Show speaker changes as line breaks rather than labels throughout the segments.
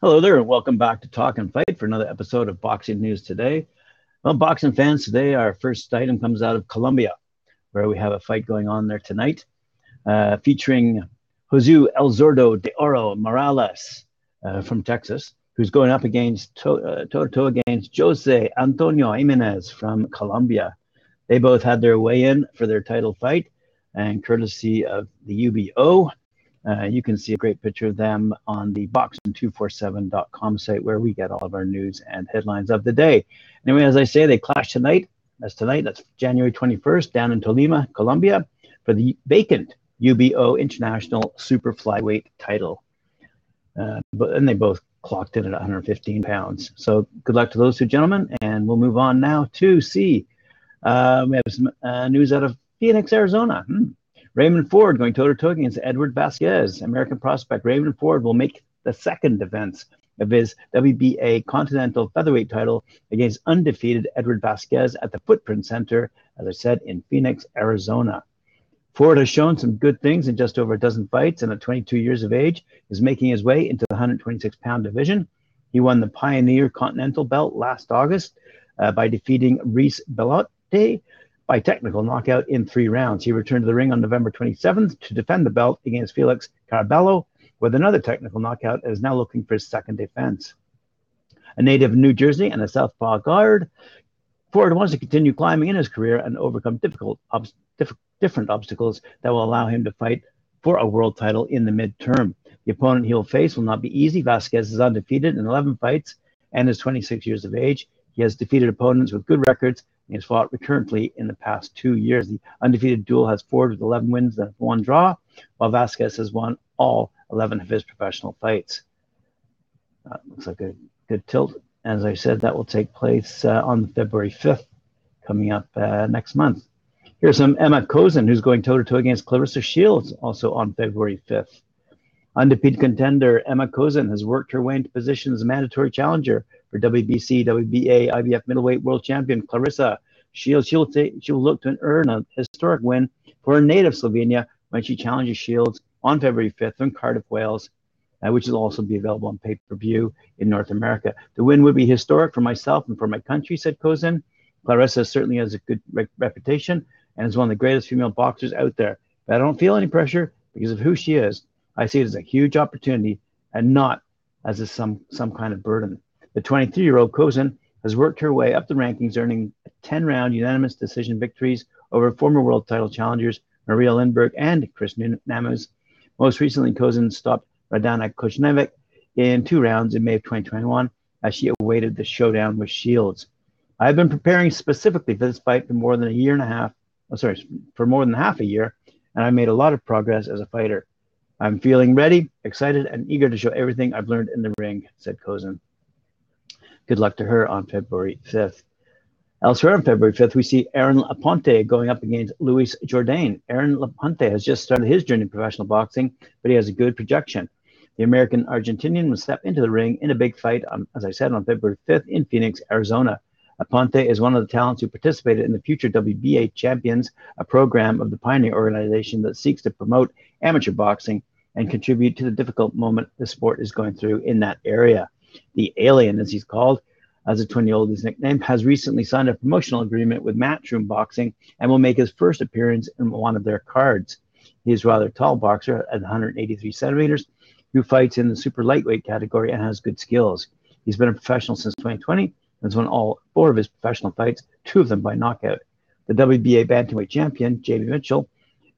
Hello there, and welcome back to Talk and Fight for another episode of Boxing News Today. Well, boxing fans, today our first item comes out of Colombia, where we have a fight going on there tonight, uh, featuring Jose El Zordo de Oro Morales uh, from Texas, who's going up against toe to toe against Jose Antonio Jimenez from Colombia. They both had their weigh in for their title fight, and courtesy of the UBO, uh, you can see a great picture of them on the boxing247.com site where we get all of our news and headlines of the day. Anyway, as I say, they clash tonight. That's tonight. That's January 21st down in Tolima, Colombia, for the vacant UBO International Super Flyweight title. Uh, but and they both clocked in at 115 pounds. So good luck to those two gentlemen, and we'll move on now to see. Uh, we have some uh, news out of Phoenix, Arizona. Hmm. Raymond Ford going toe to toe against Edward Vasquez. American prospect Raymond Ford will make the second defense of his WBA Continental Featherweight title against undefeated Edward Vasquez at the Footprint Center, as I said, in Phoenix, Arizona. Ford has shown some good things in just over a dozen fights and at 22 years of age is making his way into the 126 pound division. He won the Pioneer Continental belt last August uh, by defeating Reese Belote by technical knockout in three rounds. He returned to the ring on November 27th to defend the belt against Felix Caraballo with another technical knockout and is now looking for his second defense. A native of New Jersey and a southpaw guard, Ford wants to continue climbing in his career and overcome difficult, ob- diff- different obstacles that will allow him to fight for a world title in the midterm. The opponent he will face will not be easy. Vasquez is undefeated in 11 fights and is 26 years of age. He has defeated opponents with good records he has fought recurrently in the past two years. The undefeated duel has Ford with 11 wins and one draw, while Vasquez has won all 11 of his professional fights. Uh, looks like a good tilt. As I said, that will take place uh, on February 5th, coming up uh, next month. Here's some Ema Kozin, who's going toe to toe against Claressa Shields, also on February 5th. Undefeated contender Ema Kozin has worked her way into position as a mandatory challenger for WBC, WBA, IBF middleweight world champion Claressa Shields, she'll, she'll look to earn a historic win for her native Slovenia when she challenges Shields on February 5th in Cardiff, Wales, uh, which will also be available on pay-per-view in North America. The win would be historic for myself and for my country, said Kozin. Claressa certainly has a good re- reputation and is one of the greatest female boxers out there. But I don't feel any pressure because of who she is. I see it as a huge opportunity and not as a, some some kind of burden. The 23 year old Kozin has worked her way up the rankings, earning 10 round unanimous decision victories over former world title challengers Maria Lindberg and Chris Namus. Most recently, Kozin stopped Radana Knezevic in two rounds in May of 2021 as she awaited the showdown with Shields. I've been preparing specifically for this fight for more than a year and a half. Oh, sorry, for more than half a year, and I've made a lot of progress as a fighter. I'm feeling ready, excited, and eager to show everything I've learned in the ring, said Kozin. Good luck to her on February 5th. Elsewhere on February 5th, we see Aaron Aponte going up against Luis Jourdain. Aaron Aponte has just started his journey in professional boxing, but he has a good projection. The American Argentinian will step into the ring in a big fight, on, as I said, on February 5th in Phoenix, Arizona. Aponte is one of the talents who participated in the Future WBA Champions, a program of the Pioneer organization that seeks to promote amateur boxing and contribute to the difficult moment the sport is going through in that area. The Alien, as he's called, as a 20 year old his nickname, has recently signed a promotional agreement with Matchroom Boxing and will make his first appearance in one of their cards. He is a rather tall boxer at 183 centimeters who fights in the super lightweight category and has good skills. He's been a professional since 2020 and has won all four of his professional fights, two of them by knockout. The WBA bantamweight champion, Jamie Mitchell,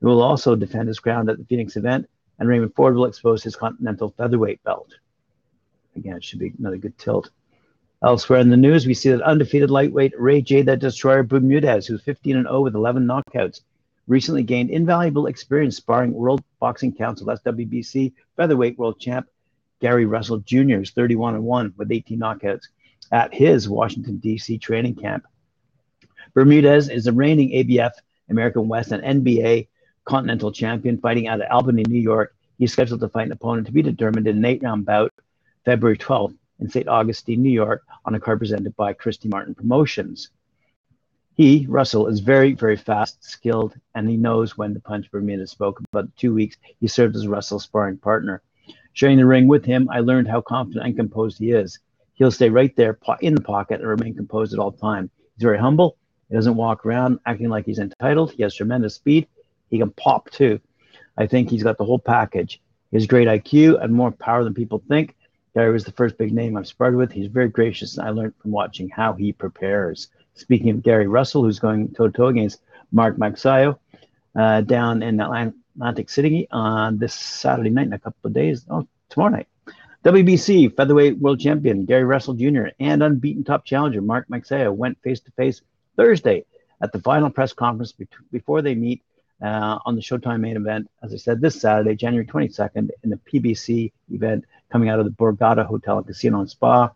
who will also defend his crown at the Phoenix event, and Raymond Ford will expose his continental featherweight belt. Again, it should be another good tilt. Elsewhere in the news, we see that undefeated lightweight Ray J. the Destroyer Bermudez, who's 15 and 0 with 11 knockouts, recently gained invaluable experience sparring World Boxing Council, that's WBC, featherweight world champ Gary Russell Jr. is 31 and 1 with 18 knockouts at his Washington, D.C. training camp. Bermudez is the reigning ABF, American West, and NBA Continental champion fighting out of Albany, New York. He's scheduled to fight an opponent to be determined in an eight round bout February 12th in St. Augustine, New York, on a card presented by Christy Martin Promotions. He, Russell, is very, very fast, skilled, and he knows when to punch. Bermudez spoke about two weeks. He served as Russell's sparring partner. Sharing the ring with him, I learned how confident and composed he is. He'll stay right there in the pocket and remain composed at all time. He's very humble. He doesn't walk around acting like he's entitled. He has tremendous speed. He can pop too. I think he's got the whole package. He has great IQ and more power than people think. Gary was the first big name I've sparred with. He's very gracious, and I learned from watching how he prepares. Speaking of Gary Russell, who's going toe to toe against Mark Magsayo uh, down in Atlantic City on this Saturday night in a couple of days. Oh, tomorrow night. WBC featherweight world champion Gary Russell Jr. and unbeaten top challenger Mark Magsayo went face to face Thursday at the final press conference be- before they meet uh, on the Showtime main event, as I said, this Saturday, January 22nd, in the PBC event coming out of the Borgata Hotel and Casino and Spa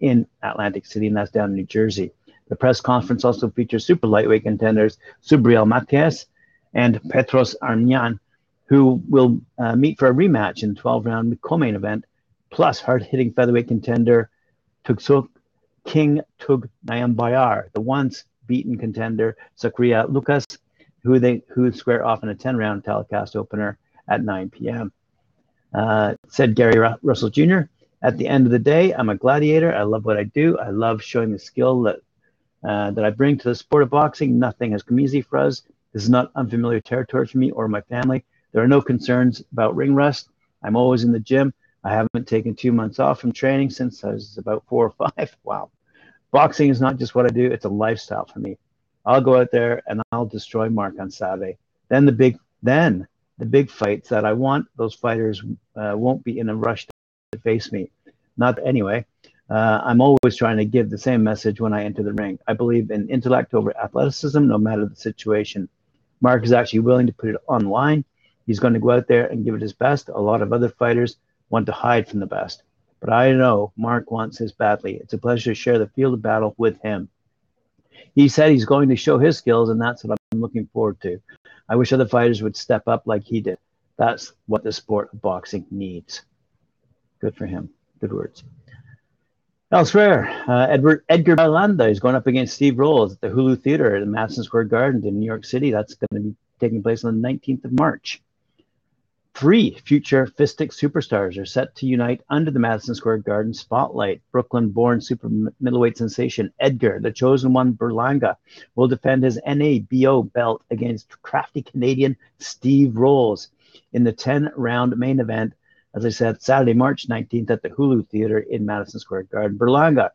in Atlantic City, and that's down in New Jersey. The press conference also features super lightweight contenders Subriel Matias and Petros Ananyan, who will uh, meet for a rematch in the 12 round co main event, plus hard hitting featherweight contender Tugsuk King Tug Nyambayar, the once beaten contender Sakaria Lukas, who they who square off in a 10 round telecast opener at 9 p.m. Uh, said Gary Russell Jr. At the end of the day, I'm a gladiator. I love what I do. I love showing the skill that uh, that I bring to the sport of boxing. Nothing has come easy for us. This is not unfamiliar territory for me or my family. There are no concerns about ring rust. I'm always in the gym. I haven't taken two months off from training since I was about four or five. Wow. Boxing is not just what I do, it's a lifestyle for me. I'll go out there and I'll destroy Mark on Saturday. Then the big, then the big fights that I want, those fighters uh, won't be in a rush to face me. Not anyway. Uh, I'm always trying to give the same message when I enter the ring. I believe in intellect over athleticism, no matter the situation. Mark is actually willing to put it online. He's going to go out there and give it his best. A lot of other fighters want to hide from the best. But I know Mark wants his badly. It's a pleasure to share the field of battle with him. He said he's going to show his skills, and that's what I'm looking forward to. I wish other fighters would step up like he did. That's what the sport of boxing needs. Good for him. Good words. Elsewhere, uh, Edward Edgar Berlanga is going up against Steve Rolls at the Hulu Theater at Madison Square Garden in New York City. That's going to be taking place on the 19th of March. Three future fistic superstars are set to unite under the Madison Square Garden spotlight. Brooklyn born super middleweight sensation Edgar, the chosen one Berlanga, will defend his NABO belt against crafty Canadian Steve Rolls in the 10 round main event as I said, Saturday, March 19th at the Hulu Theater in Madison Square Garden. Berlanga,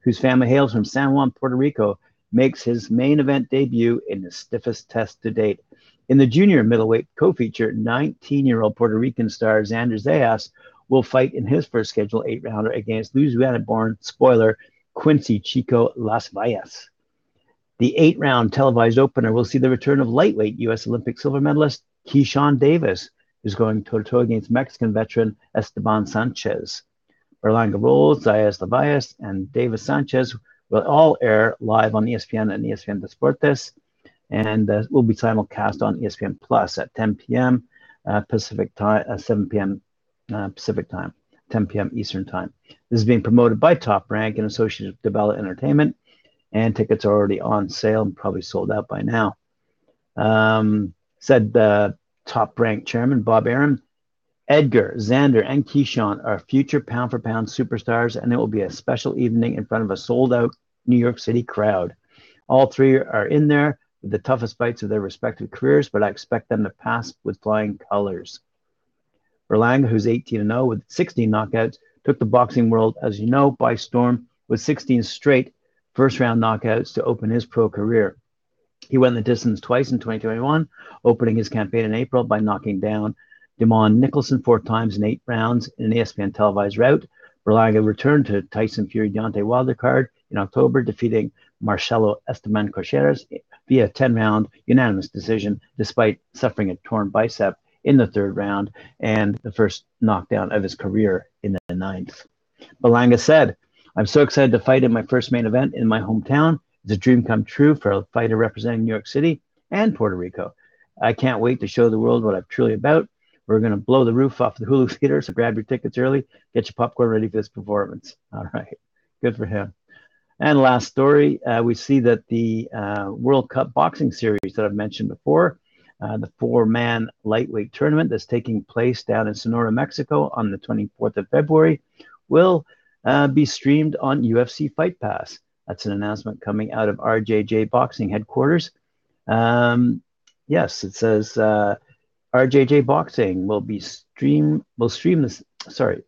whose family hails from San Juan, Puerto Rico, makes his main event debut in the stiffest test to date. In the junior middleweight co-feature, 19-year-old Puerto Rican star Xander Zayas will fight in his first scheduled eight-rounder against Louisiana-born spoiler Quincy Chico LaVallais. The eight-round televised opener will see the return of lightweight U.S. Olympic silver medalist Keyshawn Davis, who's going toe to toe against Mexican veteran Esteban Sanchez. Berlanga Rolls, Zayas Levias, and Davis Sanchez will all air live on ESPN and ESPN Deportes, and uh, will be simulcast on ESPN Plus at 10 p.m. Uh, Pacific time, uh, 7 p.m. Uh, Pacific time, 10 p.m. Eastern time. This is being promoted by Top Rank and associated with DiBella Entertainment, and tickets are already on sale and probably sold out by now. Um, said the top Rank chairman Bob Arum. Edgar, Xander, and Keyshawn are future pound for pound superstars, and it will be a special evening in front of a sold out New York City crowd. All three are in there the toughest fights of their respective careers, but I expect them to pass with flying colors. Berlanga, who's 18 0 with 16 knockouts, took the boxing world, as you know, by storm with 16 straight first round knockouts to open his pro career. He went the distance twice in 2021, opening his campaign in April by knocking down Demond Nicholson four times in eight rounds in an ESPN televised rout. Berlanga returned to Tyson Fury Deontay Wilder card in October, defeating Marcelo Esteban Coceres via 10 round unanimous decision, despite suffering a torn bicep in the third round and the first knockdown of his career in the ninth. Berlanga said, I'm so excited to fight in my first main event in my hometown. It's a dream come true for a fighter representing New York City and Puerto Rico. I can't wait to show the world what I'm truly about. We're going to blow the roof off the Hulu Theater, so grab your tickets early. Get your popcorn ready for this performance. All right. Good for him. And last story, uh, we see that the uh, World Cup boxing series that I've mentioned before, uh, the four-man lightweight tournament that's taking place down in Sonora, Mexico on the 24th of February, will uh, be streamed on UFC Fight Pass. That's an announcement coming out of RJJ Boxing headquarters. Um, yes, it says uh, RJJ Boxing will be stream will stream this. Sorry,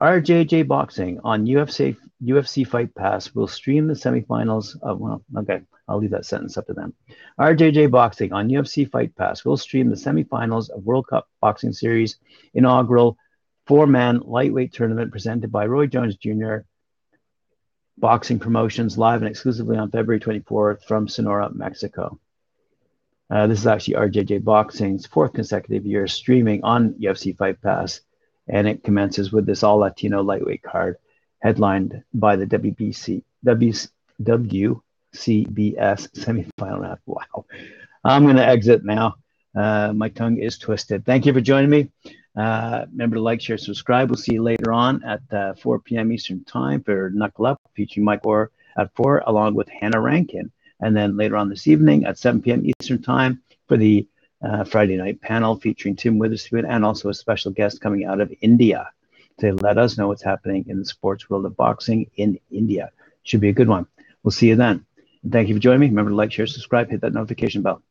RJJ Boxing on UFC UFC Fight Pass will stream the semifinals of well, okay, I'll leave that sentence up to them. RJJ Boxing on UFC Fight Pass will stream the semifinals of World Cup Boxing Series inaugural four-man lightweight tournament presented by Roy Jones Jr. Boxing Promotions live and exclusively on February 24th from Sonora, Mexico. Uh, this is actually RJJ Boxing's fourth consecutive year streaming on UFC Fight Pass, and it commences with this all Latino lightweight card headlined by the WBC, w, WCBS semifinal round. Wow. I'm going to exit now. Uh, my tongue is twisted. Thank you for joining me. Uh, remember to like, share, subscribe. We'll see you later on at uh, 4 p.m. Eastern Time for Knuckle Up, featuring Mike Orr at 4, along with Hannah Rankin. And then later on this evening at 7 p.m. Eastern Time for the uh, Friday night panel featuring Tim Witherspoon and also a special guest coming out of India to let us know what's happening in the sports world of boxing in India. Should be a good one. We'll see you then. And thank you for joining me. Remember to like, share, subscribe, hit that notification bell.